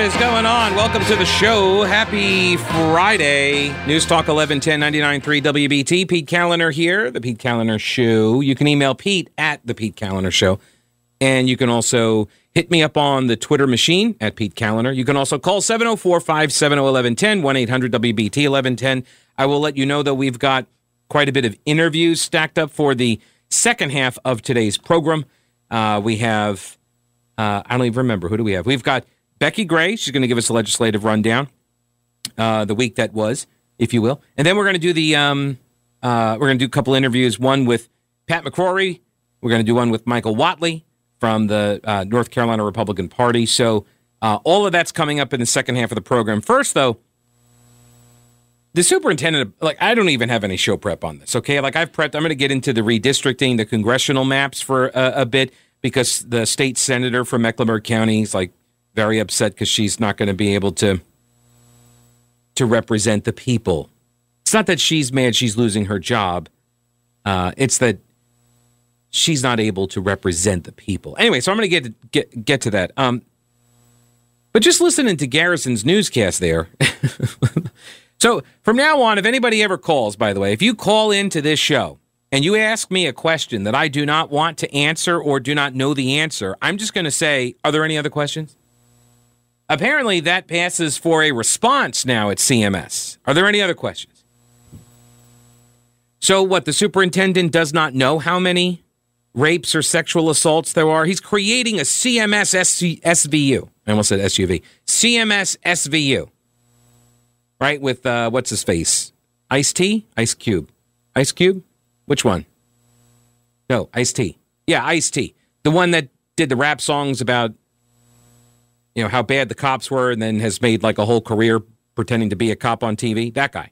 What is going on? Welcome to the show. Happy Friday. News Talk 1110 99.3 WBT. Pete Kaliner here, The Pete Kaliner Show. You can email Pete at The Pete Kaliner Show. And you can also hit me up on the Twitter machine at Pete Kaliner. You can also call 704 570 1110 1 800 WBT 1110. I will let you know that we've got quite a bit of interviews stacked up for the second half of today's program. Uh, we have, uh, I don't even remember, who do we have? We've got Becki Gray. She's going to give us a legislative rundown, uh, the week that was, if you will. And then we're going to do the, um, uh, we're going to do a couple interviews, one with Pat McCrory. We're going to do one with Michael Whatley from the uh, North Carolina Republican Party. So uh, all of that's coming up in the second half of the program. First, though, the superintendent, like, I don't even have any show prep on this, okay? Like, I've prepped, I'm going to get into the redistricting, the congressional maps for a, a bit because the state senator from Mecklenburg County is like very upset because she's not going to be able to to represent the people. It's not that she's mad she's losing her job. Uh, it's that she's not able to represent the people. Anyway, so I'm going to get get get to that. Um, but just listening to Garrison's newscast there. so from now on, if anybody ever calls, by the way, if you call into this show and you ask me a question that I do not want to answer or do not know the answer, I'm just going to say, "Are there any other questions?" Apparently, that passes for a response now at CMS. Are there any other questions? So, what the superintendent does not know how many rapes or sexual assaults there are. He's creating a CMS SVU. I almost said SUV. CMS SVU. Right? With uh, what's his face? Ice T? Ice Cube. Ice Cube? Which one? No, Ice T. Yeah, Ice T. The one that did the rap songs about you know, how bad the cops were and then has made like a whole career pretending to be a cop on TV. That guy.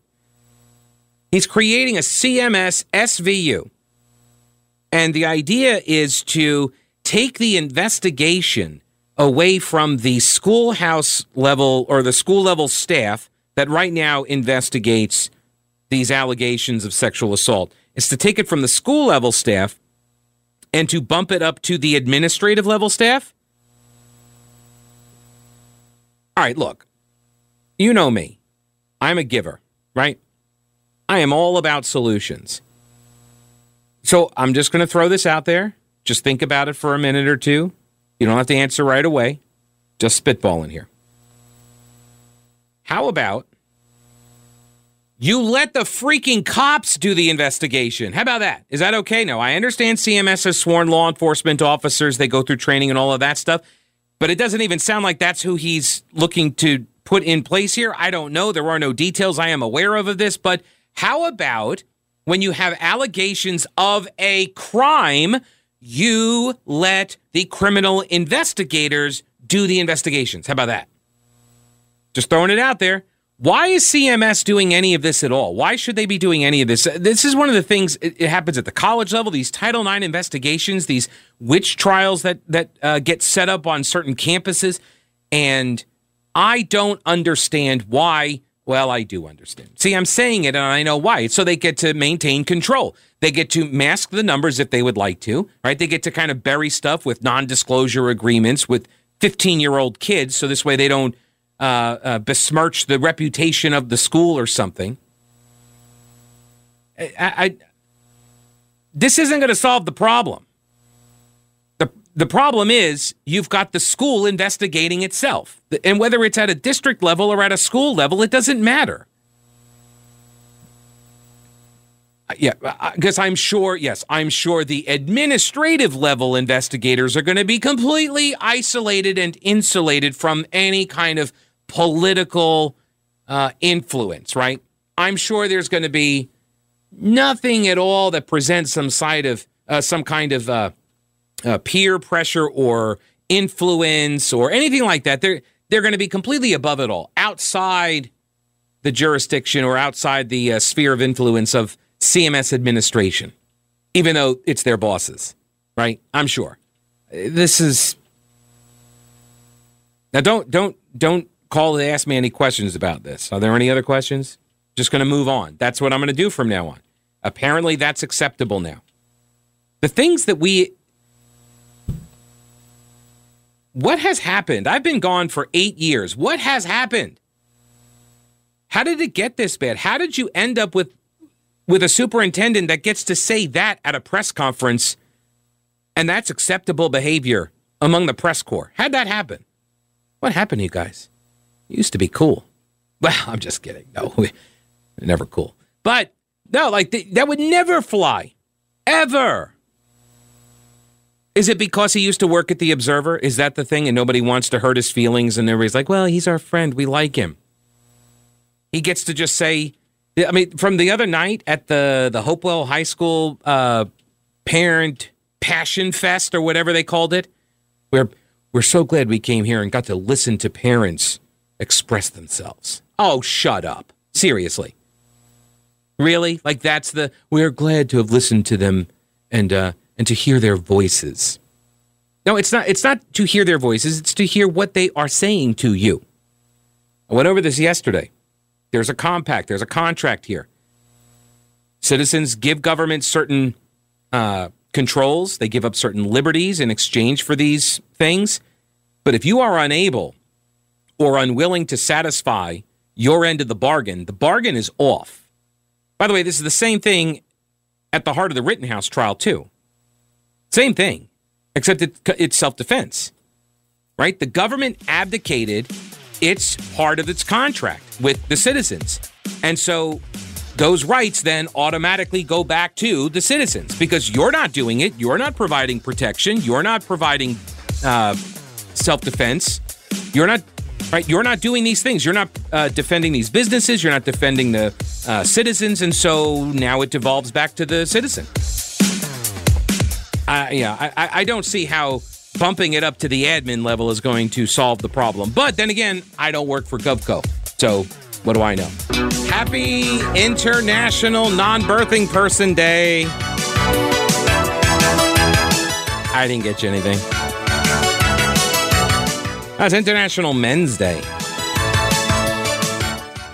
He's creating a CMS SVU. And the idea is to take the investigation away from the schoolhouse level or the school level staff that right now investigates these allegations of sexual assault. Is to take it from the school level staff and to bump it up to the administrative level staff all right, look, you know me. I'm a giver, right? I am all about solutions. So I'm just going to throw this out there. Just think about it for a minute or two. You don't have to answer right away. Just spitballing here. How about you let the freaking cops do the investigation? How about that? Is that okay? No, I understand CMS has sworn law enforcement officers, they go through training and all of that stuff. But it doesn't even sound like that's who he's looking to put in place here. I don't know. There are no details I am aware of of this. But how about when you have allegations of a crime, you let the criminal investigators do the investigations? How about that? Just throwing it out there. Why is CMS doing any of this at all? Why should they be doing any of this? This is one of the things. It, happens at the college level. These Title IX investigations, these witch trials that that uh, get set up on certain campuses, and I don't understand why. Well, I do understand. See, I'm saying it, and I know why. It's so they get to maintain control. They get to mask the numbers if they would like to. Right? They get to kind of bury stuff with non-disclosure agreements with 15 year old kids, so this way they don't uh, uh, besmirch the reputation of the school or something. I, I this isn't going to solve the problem. the The problem is you've got the school investigating itself, and whether it's at a district level or at a school level, it doesn't matter. Uh, yeah, because uh, I'm sure, yes, I'm sure the administrative level investigators are going to be completely isolated and insulated from any kind of political uh, influence, right? I'm sure there's going to be nothing at all that presents some side of uh, some kind of uh, uh, peer pressure or influence or anything like that. They're they're going to be completely above it all, outside the jurisdiction or outside the uh, sphere of influence of CMS administration, even though it's their bosses, right? I'm sure. This is now. Don't don't don't call to ask me any questions about this. Are there any other questions? Just going to move on. That's what I'm going to do from now on. Apparently, that's acceptable now. The things that we what has happened? I've been gone for eight years. What has happened? How did it get this bad? How did you end up with with a superintendent that gets to say that at a press conference and that's acceptable behavior among the press corps? How'd that happen? What happened to you guys? Used to be cool. Well, I'm just kidding. No, we, never cool. But no, like th- that would never fly. Ever. Is it because he used to work at the Observer? Is that the thing? And nobody wants to hurt his feelings, and everybody's like, well, he's our friend. We like him. He gets to just say, I mean, from the other night at the, the Hopewell High School uh, Parent Passion Fest or whatever they called it, where we're so glad we came here and got to listen to parents express themselves. Oh, shut up. Seriously. Really? Like that's the we're glad to have listened to them and uh and to hear their voices. No, it's not it's not to hear their voices, it's to hear what they are saying to you. I went over this yesterday. There's a compact, there's a contract here. Citizens give government certain uh, controls, they give up certain liberties in exchange for these things. But if you are unable or unwilling to satisfy your end of the bargain, the bargain is off. By the way, this is the same thing at the heart of the Rittenhouse trial, too. Same thing, except it, it's self defense, right? The government abdicated its part of its contract with the citizens. And so those rights then automatically go back to the citizens because you're not doing it. You're not providing protection. You're not providing uh, self defense. You're not right? You're not doing these things. You're not uh, defending these businesses. You're not defending the uh, citizens, and so now it devolves back to the citizen. Uh, yeah, I, I don't see how bumping it up to the admin level is going to solve the problem. But then again, I don't work for GovCo, so what do I know? Happy International Non-Birthing Person Day. I didn't get you anything. That's International Men's Day.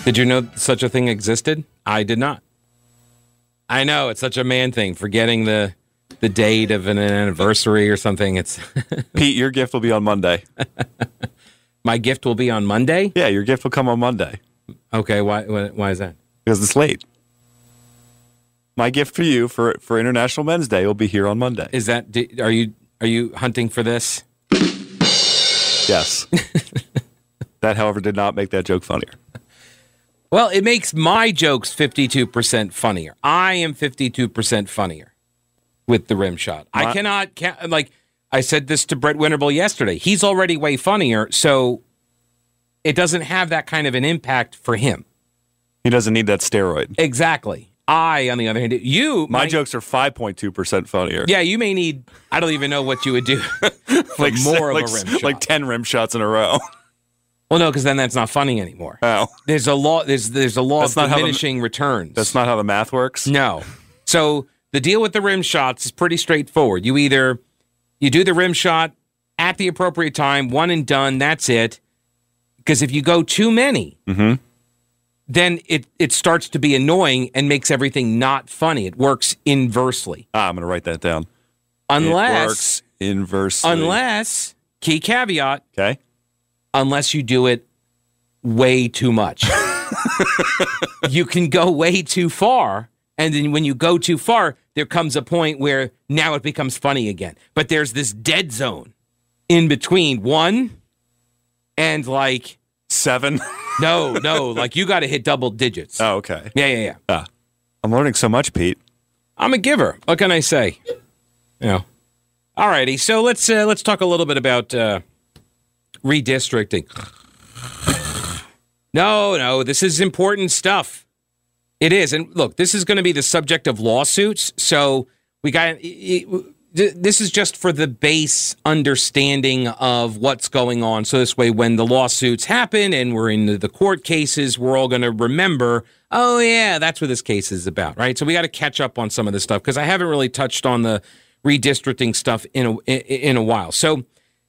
Did you know such a thing existed? I did not. I know it's such a man thing, forgetting the the date of an anniversary or something. It's Pete, your gift will be on Monday. my gift will be on Monday. Yeah, your gift will come on Monday Okay, why why, is that? because it's late. My gift for you for for International Men's Day will be here on Monday. Is that are you are you hunting for this? Yes. that, however, did not make that joke funnier. Well, it makes my jokes 52% funnier. I am 52% funnier with the rim shot. I My- cannot, ca- like, I said this to Brett Winterble yesterday. He's already way funnier, so it doesn't have that kind of an impact for him. He doesn't need that steroid. Exactly. I, on the other hand, you, My might- jokes are 5.2% funnier. Yeah, you may need, I don't even know what you would do like more like, of a rim shot. Like 10 rim shots in a row. well, no, because then that's not funny anymore. Oh. There's a law, there's, there's a law That's of not how the- diminishing returns. That's not how the math works. No. So the deal with the rim shots is pretty straightforward. You either you do the rim shot at the appropriate time, one and done, that's it. Because if you go too many, Mm-hmm. Then it it starts to be annoying and makes everything not funny. It works inversely. Ah, I'm going to write that down. it Unless works inversely. unless key caveat, Okay. unless you do it way too much. you can go way too far. And then when you go too far, there comes a point where now it becomes funny again. But there's this dead zone in between one and like, Seven. no, no, like you got to hit double digits. oh, okay. Yeah, yeah, yeah. Ah, I'm learning so much, Pete. I'm a giver. What can I say? You know. All righty. So let's uh, let's talk a little bit about uh, redistricting. No, no, this is important stuff. It is, and look, this is going to be the subject of lawsuits. So we got this is just for the base understanding of what's going on. So this way, when the lawsuits happen and we're in the court cases, we're all going to remember. Oh yeah, that's what this case is about, right? So we got to catch up on some of this stuff because I haven't really touched on the redistricting stuff in a in a while. So.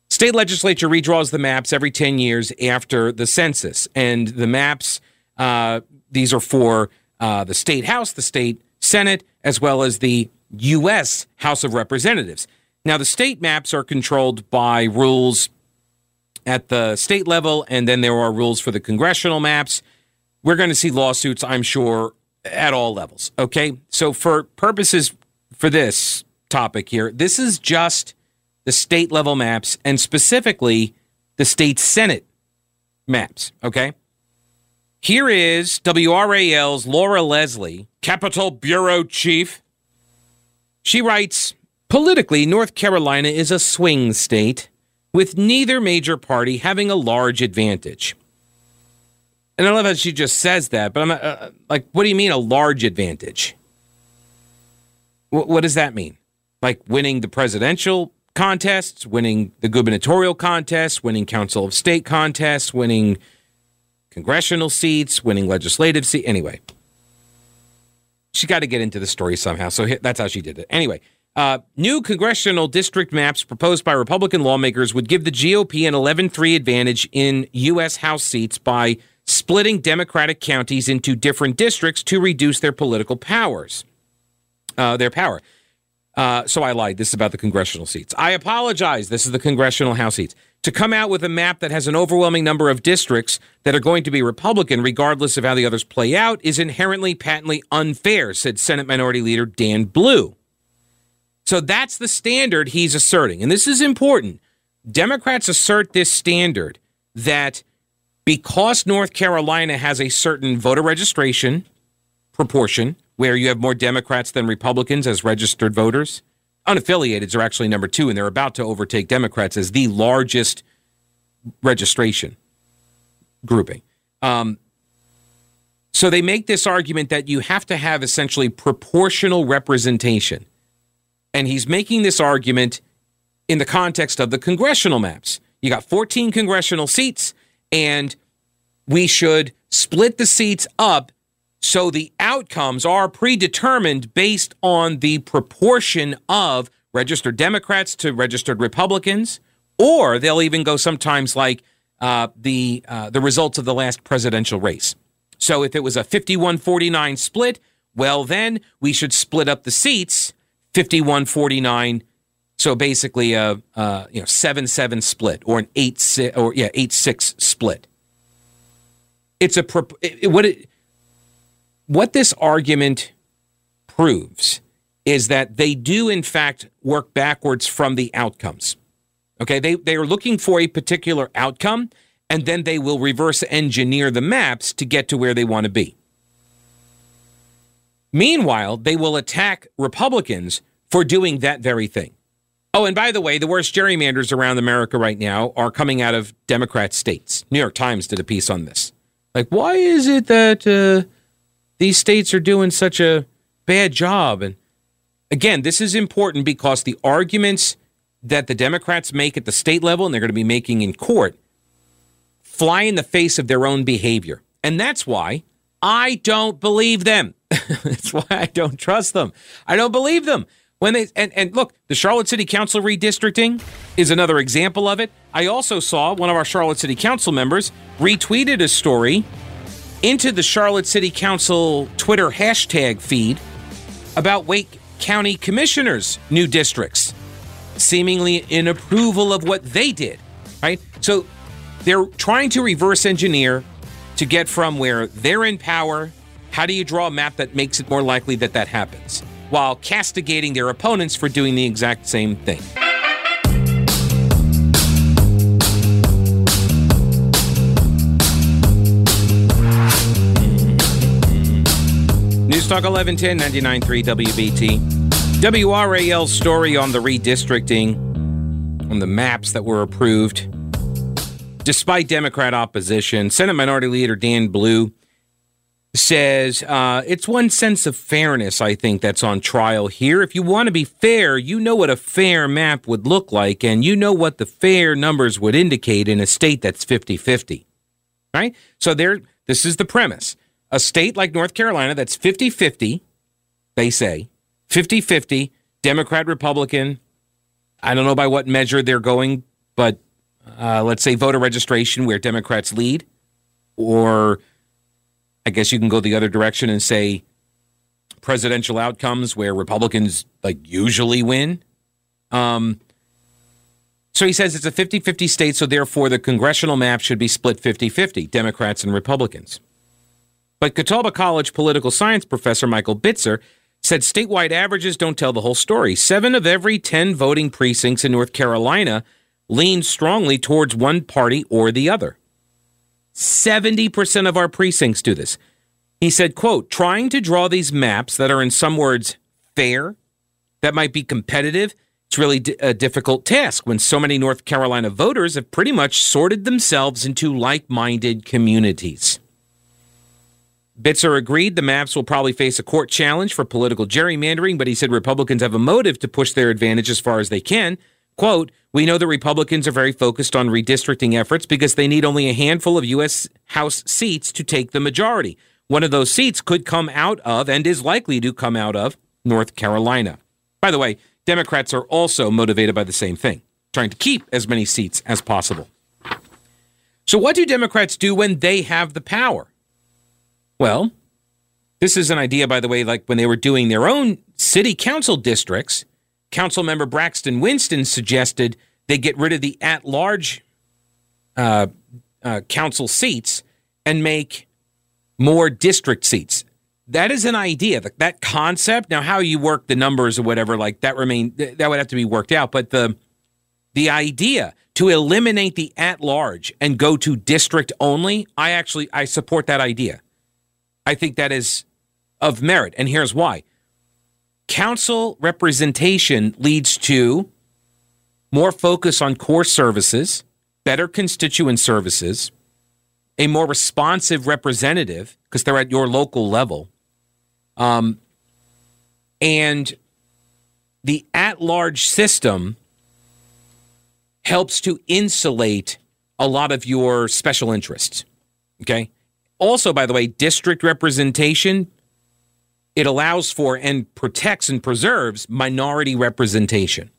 State legislature redraws the maps every 10 years after the census. And the maps, uh, these are for uh, the state house, the state senate, as well as the U.S. House of Representatives. Now, the state maps are controlled by rules at the state level, and then there are rules for the congressional maps. We're going to see lawsuits, I'm sure, at all levels. Okay. So, for purposes for this topic here, this is just the state level maps and specifically the state Senate maps. Okay. Here is WRAL's Laura Leslie, Capitol Bureau Chief. She writes Politically, North Carolina is a swing state with neither major party having a large advantage. And I love how she just says that, but I'm uh, uh like, what do you mean a large advantage? W- what does that mean? Like winning the presidential contests, winning the gubernatorial contests, winning council of state contests, winning congressional seats, winning legislative seats. Anyway, she got to get into the story somehow. So that's how she did it. Anyway, uh, new congressional district maps proposed by Republican lawmakers would give the GOP an 11 3 advantage in U.S. House seats by splitting Democratic counties into different districts to reduce their political powers. Uh, their power. Uh, so I lied. This is about the congressional seats. I apologize. This is the congressional House seats to come out with a map that has an overwhelming number of districts that are going to be Republican, regardless of how the others play out, is inherently patently unfair, said Senate Minority Leader Dan Blue. So that's the standard he's asserting. And this is important. Democrats assert this standard that because North Carolina has a certain voter registration proportion, where you have more Democrats than Republicans as registered voters, unaffiliateds are actually number two, and they're about to overtake Democrats as the largest registration grouping. Um, so they make this argument that you have to have essentially proportional representation. And he's making this argument in the context of the congressional maps. You got 14 congressional seats, and we should split the seats up so the outcomes are predetermined based on the proportion of registered Democrats to registered Republicans, or they'll even go sometimes like uh, the uh, the results of the last presidential race. So if it was a 51-49 split, well then we should split up the seats 51-49 so basically a, a you know 7-7 split or an eight six or yeah 8-6 split. It's a what it what this argument proves is that they do, in fact, work backwards from the outcomes. Okay, they, they are looking for a particular outcome, and then they will reverse engineer the maps to get to where they want to be. Meanwhile, they will attack Republicans for doing that very thing. Oh, and by the way, the worst gerrymanders around America right now are coming out of Democrat states. New York Times did a piece on this. Like, why is it that uh, these states are doing such a bad job. And again, this is important because the arguments that the Democrats make at the state level and they're going to be making in court fly in the face of their own behavior. And that's why I don't believe them. that's why I don't trust them. I don't believe them. When they and, and look, the Charlotte City Council redistricting is another example of it. I also saw one of our Charlotte City Council members retweeted a story into the Charlotte City Council Twitter hashtag feed about Wake County Commissioners' new districts, seemingly in approval of what they did, right? So they're trying to reverse engineer to get from where they're in power. How do you draw a map that makes it more likely that that happens? While castigating their opponents for doing the exact same thing. News Talk 1110 99.3 WBT. WRAL story on the redistricting, on the maps that were approved. Despite Democrat opposition, Senate Minority Leader Dan Blue says uh, it's one sense of fairness, I think, that's on trial here. If you want to be fair, you know what a fair map would look like, and you know what the fair numbers would indicate in a state that's 50 50. Right? So there, this is the premise a state like North Carolina that's 50 50, they say, 50 50, Democrat, Republican. I don't know by what measure they're going, but uh, let's say voter registration where Democrats lead. Or I guess you can go the other direction and say presidential outcomes where Republicans like usually win. Um, So he says it's a 50 50 state, so therefore the congressional map should be split 50 50, Democrats and Republicans. But Catawba College political science professor Michael Bitzer said statewide averages don't tell the whole story. Seven of every 10 voting precincts in North Carolina lean strongly towards one party or the other. 70% of our precincts do this. He said, quote, trying to draw these maps that are in some words fair, that might be competitive, it's really a difficult task when so many North Carolina voters have pretty much sorted themselves into like minded communities. Bitzer agreed the maps will probably face a court challenge for political gerrymandering, but he said Republicans have a motive to push their advantage as far as they can. Quote, we know the Republicans are very focused on redistricting efforts because they need only a handful of U.S. House seats to take the majority. One of those seats could come out of and is likely to come out of North Carolina. By the way, Democrats are also motivated by the same thing, trying to keep as many seats as possible. So, what do Democrats do when they have the power? Well, this is an idea, by the way, like when they were doing their own city council districts, council member Braxton Winston suggested they get rid of the at large uh, uh, council seats and make more district seats that is an idea. That, that concept. Now, how you work the numbers or whatever, like that remain that would have to be worked out. But the the idea to eliminate the at large and go to district only, I actually I support that idea. I think that is of merit, and here's why. Council representation leads to more focus on core services, better constituent services, a more responsive representative because they're at your local level, um, and the at large system helps to insulate a lot of your special interests. Okay. Also, by the way, district representation, it allows for and protects and preserves minority representation.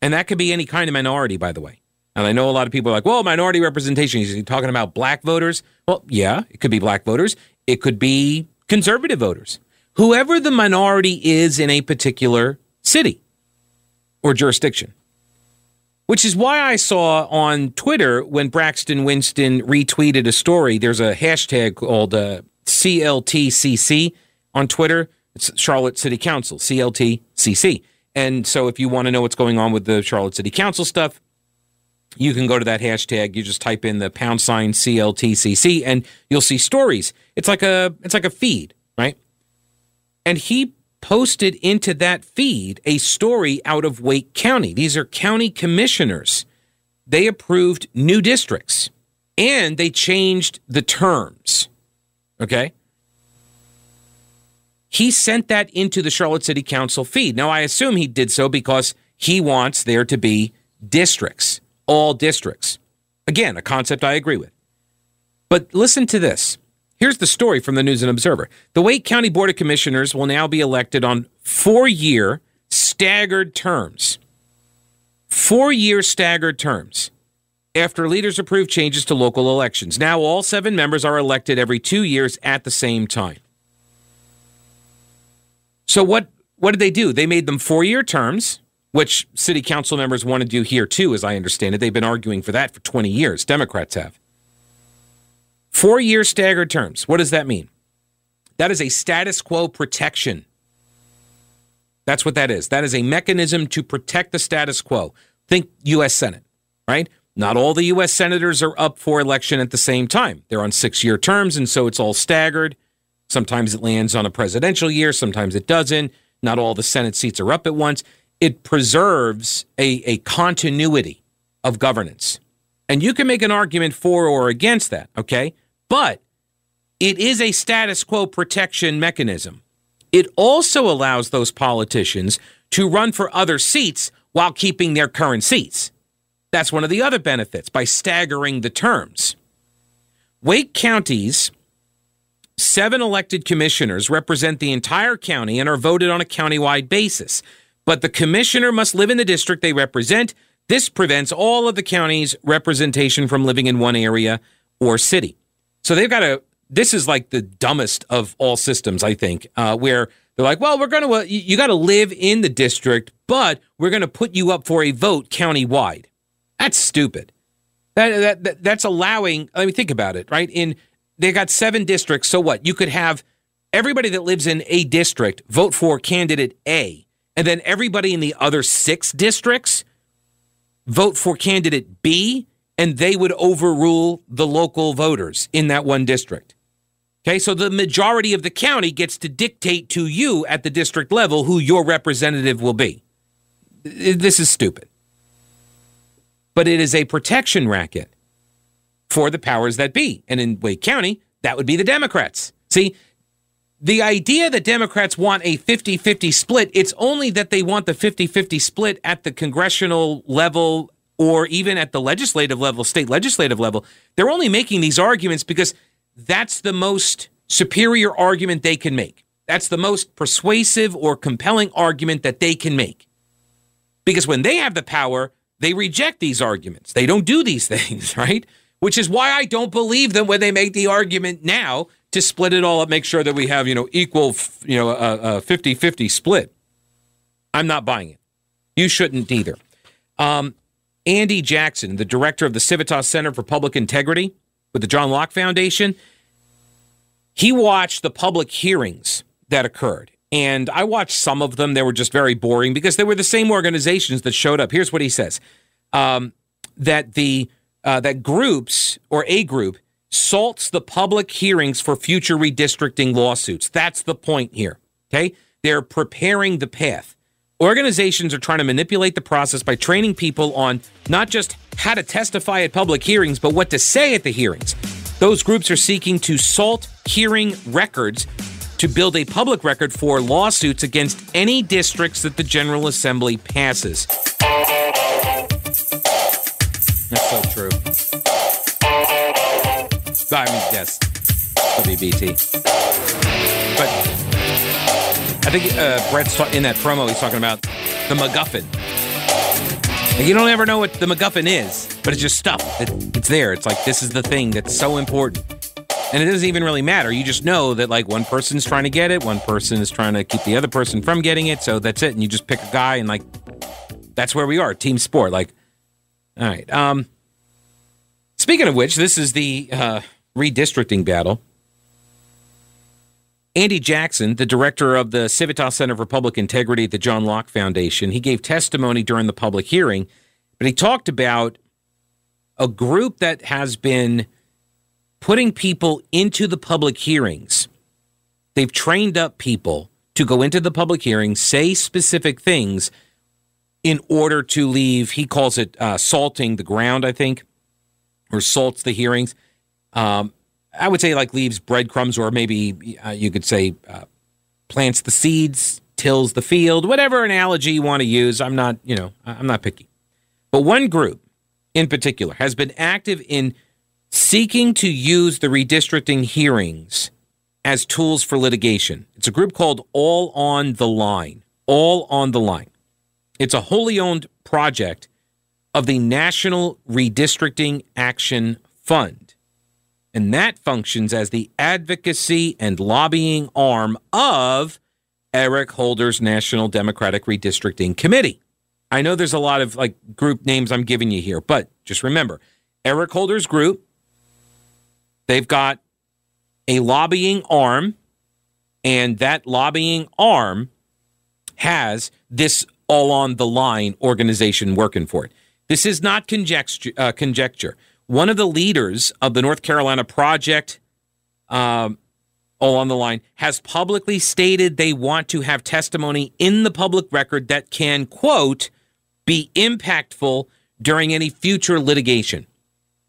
And that could be any kind of minority, by the way. And I know a lot of people are like, well, minority representation, is he talking about black voters? Well, yeah, it could be black voters. It could be conservative voters whoever the minority is in a particular city or jurisdiction. Which is why I saw on Twitter when Braxton Winston retweeted a story. There's a hashtag called uh, CLTCC on Twitter. It's Charlotte City Council, CLTCC. And so if you want to know what's going on with the Charlotte City Council stuff, you can go to that hashtag. You just type in the pound sign CLTCC and you'll see stories. It's like a it's like a feed, right? And he posted into that feed a story out of Wake County. These are county commissioners. They approved new districts and they changed the terms. Okay. He sent that into the Charlotte City Council feed. Now, I assume he did so because he wants there to be districts, all districts. Again, a concept I agree with. But listen to this. Here's the story from the News and Observer. The Wake County Board of Commissioners will now be elected on four year staggered terms. Four year staggered terms after leaders approve changes to local elections. Now, all seven members are elected every two years at the same time. So, what, what did they do? They made them four year terms, which city council members want to do here too, as I understand it. They've been arguing for that for 20 years. Democrats have. Four year staggered terms. What does that mean? That is a status quo protection. That's what that is. That is a mechanism to protect the status quo. Think U.S. Senate, right? Not all the U.S. senators are up for election at the same time. They're on six year terms, and so it's all staggered. Sometimes it lands on a presidential year, sometimes it doesn't. Not all the Senate seats are up at once. It preserves a, a continuity of governance. And you can make an argument for or against that, okay? But it is a status quo protection mechanism. It also allows those politicians to run for other seats while keeping their current seats. That's one of the other benefits by staggering the terms. Wake County's seven elected commissioners represent the entire county and are voted on a countywide basis. But the commissioner must live in the district they represent. This prevents all of the county's representation from living in one area or city. So they've got a. This is like the dumbest of all systems, I think, uh, where they're like, well, we're going to, uh, you, you got to live in the district, but we're going to put you up for a vote countywide. That's stupid. That, that, that that's allowing. Let me think about it. Right in they got seven districts. So what? You could have everybody that lives in a district vote for candidate A, and then everybody in the other six districts vote for candidate B, and they would overrule the local voters in that one district. Okay, so the majority of the county gets to dictate to you at the district level who your representative will be. This is stupid. But it is a protection racket for the powers that be. And in Wake County, that would be the Democrats. See, the idea that Democrats want a 50 50 split, it's only that they want the 50 50 split at the congressional level or even at the legislative level, state legislative level. They're only making these arguments because that's the most superior argument they can make. That's the most persuasive or compelling argument that they can make. Because when they have the power, they reject these arguments. They don't do these things, right? Which is why I don't believe them when they make the argument now to split it all up, make sure that we have, you know, equal, you know, a 50 50 split. I'm not buying it. You shouldn't either. Um, Andy Jackson, the director of the Civitas Center for Public Integrity with the John Locke Foundation, he watched the public hearings that occurred. And I watched some of them. They were just very boring because they were the same organizations that showed up. Here's what he says um, that the uh, that groups or a group salts the public hearings for future redistricting lawsuits. That's the point here. Okay. They're preparing the path. Organizations are trying to manipulate the process by training people on not just how to testify at public hearings, but what to say at the hearings. Those groups are seeking to salt hearing records to build a public record for lawsuits against any districts that the General Assembly passes. That's so true. I mean, yes, WBT. I think uh, Brett's ta- in that promo. He's talking about the MacGuffin. You don't ever know what the MacGuffin is, but it's just stuff. It, it's there. It's like this is the thing that's so important, and it doesn't even really matter. You just know that like one person's trying to get it, one person is trying to keep the other person from getting it. So that's it, and you just pick a guy, and like that's where we are. Team sport. Like, all right. Um, speaking of which, this is the uh, redistricting battle. Andy Jackson, the director of the Civitas Center for Public Integrity at the John Locke Foundation, he gave testimony during the public hearing, but he talked about a group that has been putting people into the public hearings. They've trained up people to go into the public hearings, say specific things in order to leave, he calls it uh, salting the ground, I think, or salts the hearings. Um, I would say like leaves breadcrumbs, or maybe uh, you could say uh, plants the seeds, tills the field, whatever analogy you want to use. I'm not, you know, I'm not picky. But one group in particular has been active in seeking to use the redistricting hearings as tools for litigation. It's a group called All on the Line. All on the Line. It's a wholly owned project of the National Redistricting Action Fund and that functions as the advocacy and lobbying arm of Eric Holder's National Democratic Redistricting Committee. I know there's a lot of like group names I'm giving you here, but just remember Eric Holder's group, they've got a lobbying arm, and that lobbying arm has this all on the line organization working for it. This is not conjecture. Uh, conjecture one of the leaders of the North Carolina Project, um, all on the line, has publicly stated they want to have testimony in the public record that can, quote, be impactful during any future litigation.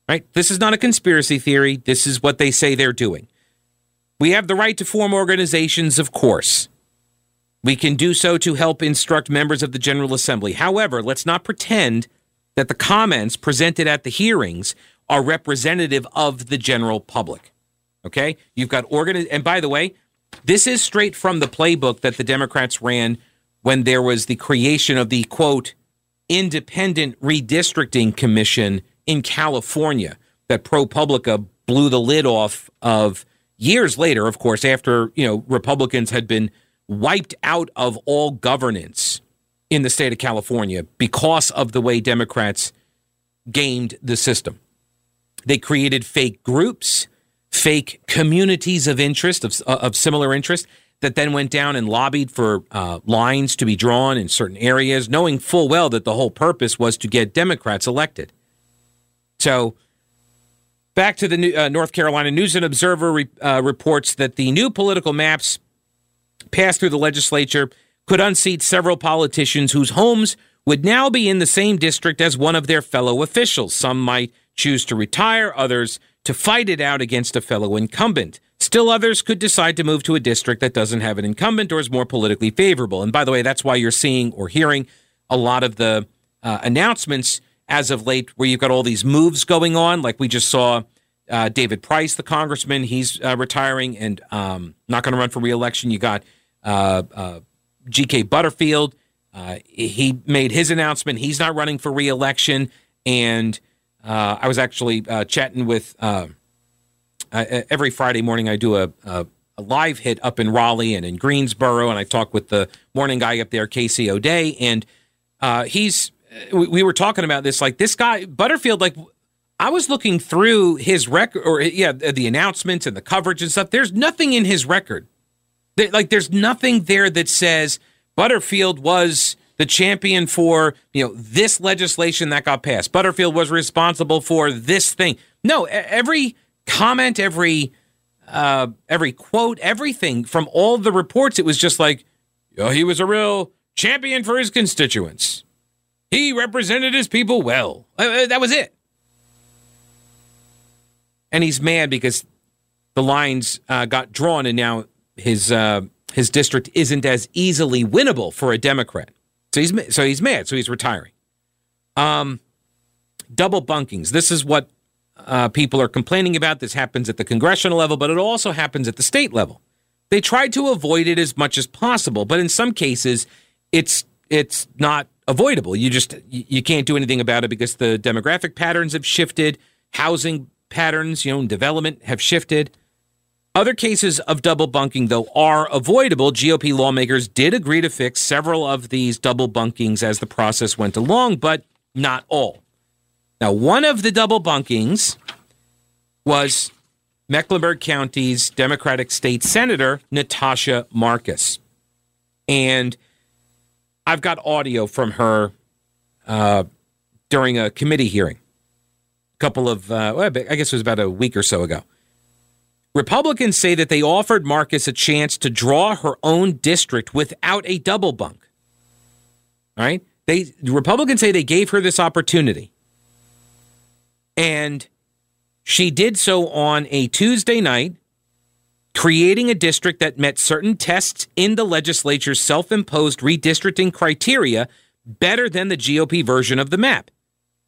Right? This is not a conspiracy theory. This is what they say they're doing. We have the right to form organizations, of course. We can do so to help instruct members of the General Assembly. However, let's not pretend that the comments presented at the hearings are representative of the general public. Okay? You've got organ and by the way, this is straight from the playbook that the Democrats ran when there was the creation of the quote independent redistricting commission in California that ProPublica blew the lid off of years later, of course, after, you know, Republicans had been wiped out of all governance in the state of California because of the way Democrats gamed the system. They created fake groups, fake communities of interest, of, of similar interest, that then went down and lobbied for uh, lines to be drawn in certain areas, knowing full well that the whole purpose was to get Democrats elected. So, back to the uh, North Carolina News and Observer re, uh, reports that the new political maps passed through the legislature could unseat several politicians whose homes would now be in the same district as one of their fellow officials. Some might choose to retire, others to fight it out against a fellow incumbent. Still, others could decide to move to a district that doesn't have an incumbent or is more politically favorable. And by the way, that's why you're seeing or hearing a lot of the uh, announcements as of late where you've got all these moves going on. Like we just saw uh, David Price, the congressman, he's uh, retiring and um, not going to run for reelection. You got uh, uh, G.K. Butterfield. Uh, he made his announcement. He's not running for reelection. And uh, I was actually uh, chatting with uh, every Friday morning. I do a, a, a live hit up in Raleigh and in Greensboro, and I talk with the morning guy up there, Casey O'Day, and he's we, we were talking about this. Like this guy Butterfield, like I was looking through his record, or yeah, the announcements and the coverage and stuff. There's nothing in his record. Like there's nothing there that says Butterfield was the champion for you know this legislation that got passed. Butterfield was responsible for this thing. No, every comment, every uh, every quote, everything from all the reports, it was just like, oh, he was a real champion for his constituents. He represented his people well. Uh, uh, that was it. And he's mad because the lines uh, got drawn, and now his uh, his district isn't as easily winnable for a Democrat. So he's so he's mad. So he's retiring. Um, double bunkings. This is what uh, people are complaining about. This happens at the congressional level, but it also happens at the state level. They try to avoid it as much as possible, but in some cases, it's it's not avoidable. You just you can't do anything about it because the demographic patterns have shifted, housing patterns, you know, development have shifted. Other cases of double bunking, though, are avoidable. GOP lawmakers did agree to fix several of these double bunkings as the process went along, but not all. Now, one of the double bunkings was Mecklenburg County's Democratic State Senator Natasha Marcus. And I've got audio from her uh, during a committee hearing, a couple of, uh, I guess it was about a week or so ago. Republicans say that they offered Marcus a chance to draw her own district without a double bunk. All right? They the Republicans say they gave her this opportunity. And she did so on a Tuesday night creating a district that met certain tests in the legislature's self imposed redistricting criteria better than the GOP version of the map.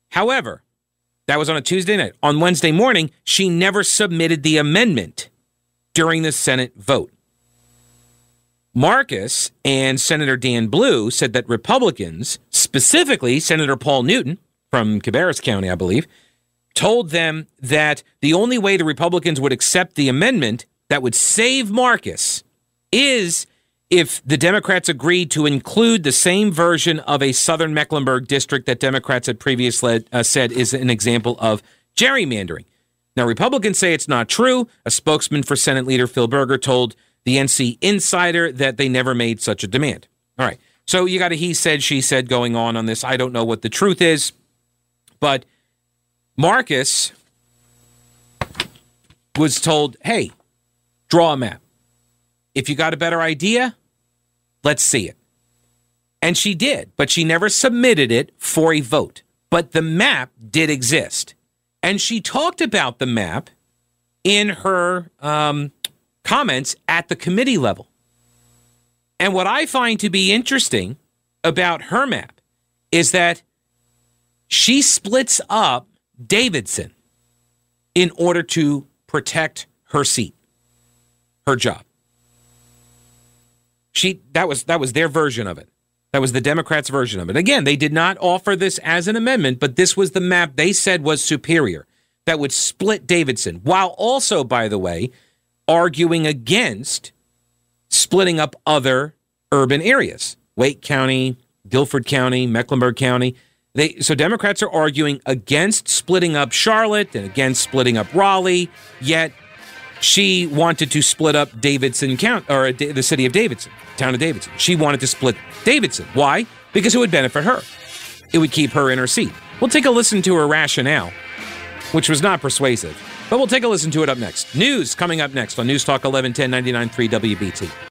However, that was on a Tuesday night. On Wednesday morning, she never submitted the amendment during the Senate vote. Marcus and Senator Dan Blue said that Republicans, specifically Senator Paul Newton from Cabarrus County, I believe, told them that the only way the Republicans would accept the amendment that would save Marcus is if the Democrats agreed to include the same version of a Southern Mecklenburg district that Democrats had previously uh, said is an example of gerrymandering. Now, Republicans say it's not true. A spokesman for Senate leader Phil Berger told the NC Insider that they never made such a demand. All right. So you got a he said, she said going on on this. I don't know what the truth is, but Marcus was told, hey, draw a map. If you got a better idea, let's see it. And she did, but she never submitted it for a vote. But the map did exist. And she talked about the map in her um, comments at the committee level. And what I find to be interesting about her map is that she splits up Davidson in order to protect her seat her job. She that was that was their version of it. That was the Democrats' version of it. Again, they did not offer this as an amendment, but this was the map they said was superior that would split Davidson, while also, by the way, arguing against splitting up other urban areas. Wake County, Guilford County, Mecklenburg County. They so Democrats are arguing against splitting up Charlotte and against splitting up Raleigh, yet she wanted to split up Davidson County or uh, the city of Davidson, town of Davidson. She wanted to split Davidson. Why? Because it would benefit her. It would keep her in her seat. We'll take a listen to her rationale, which was not persuasive. But we'll take a listen to it up next. News coming up next on News Talk 1110 99.3 WBT.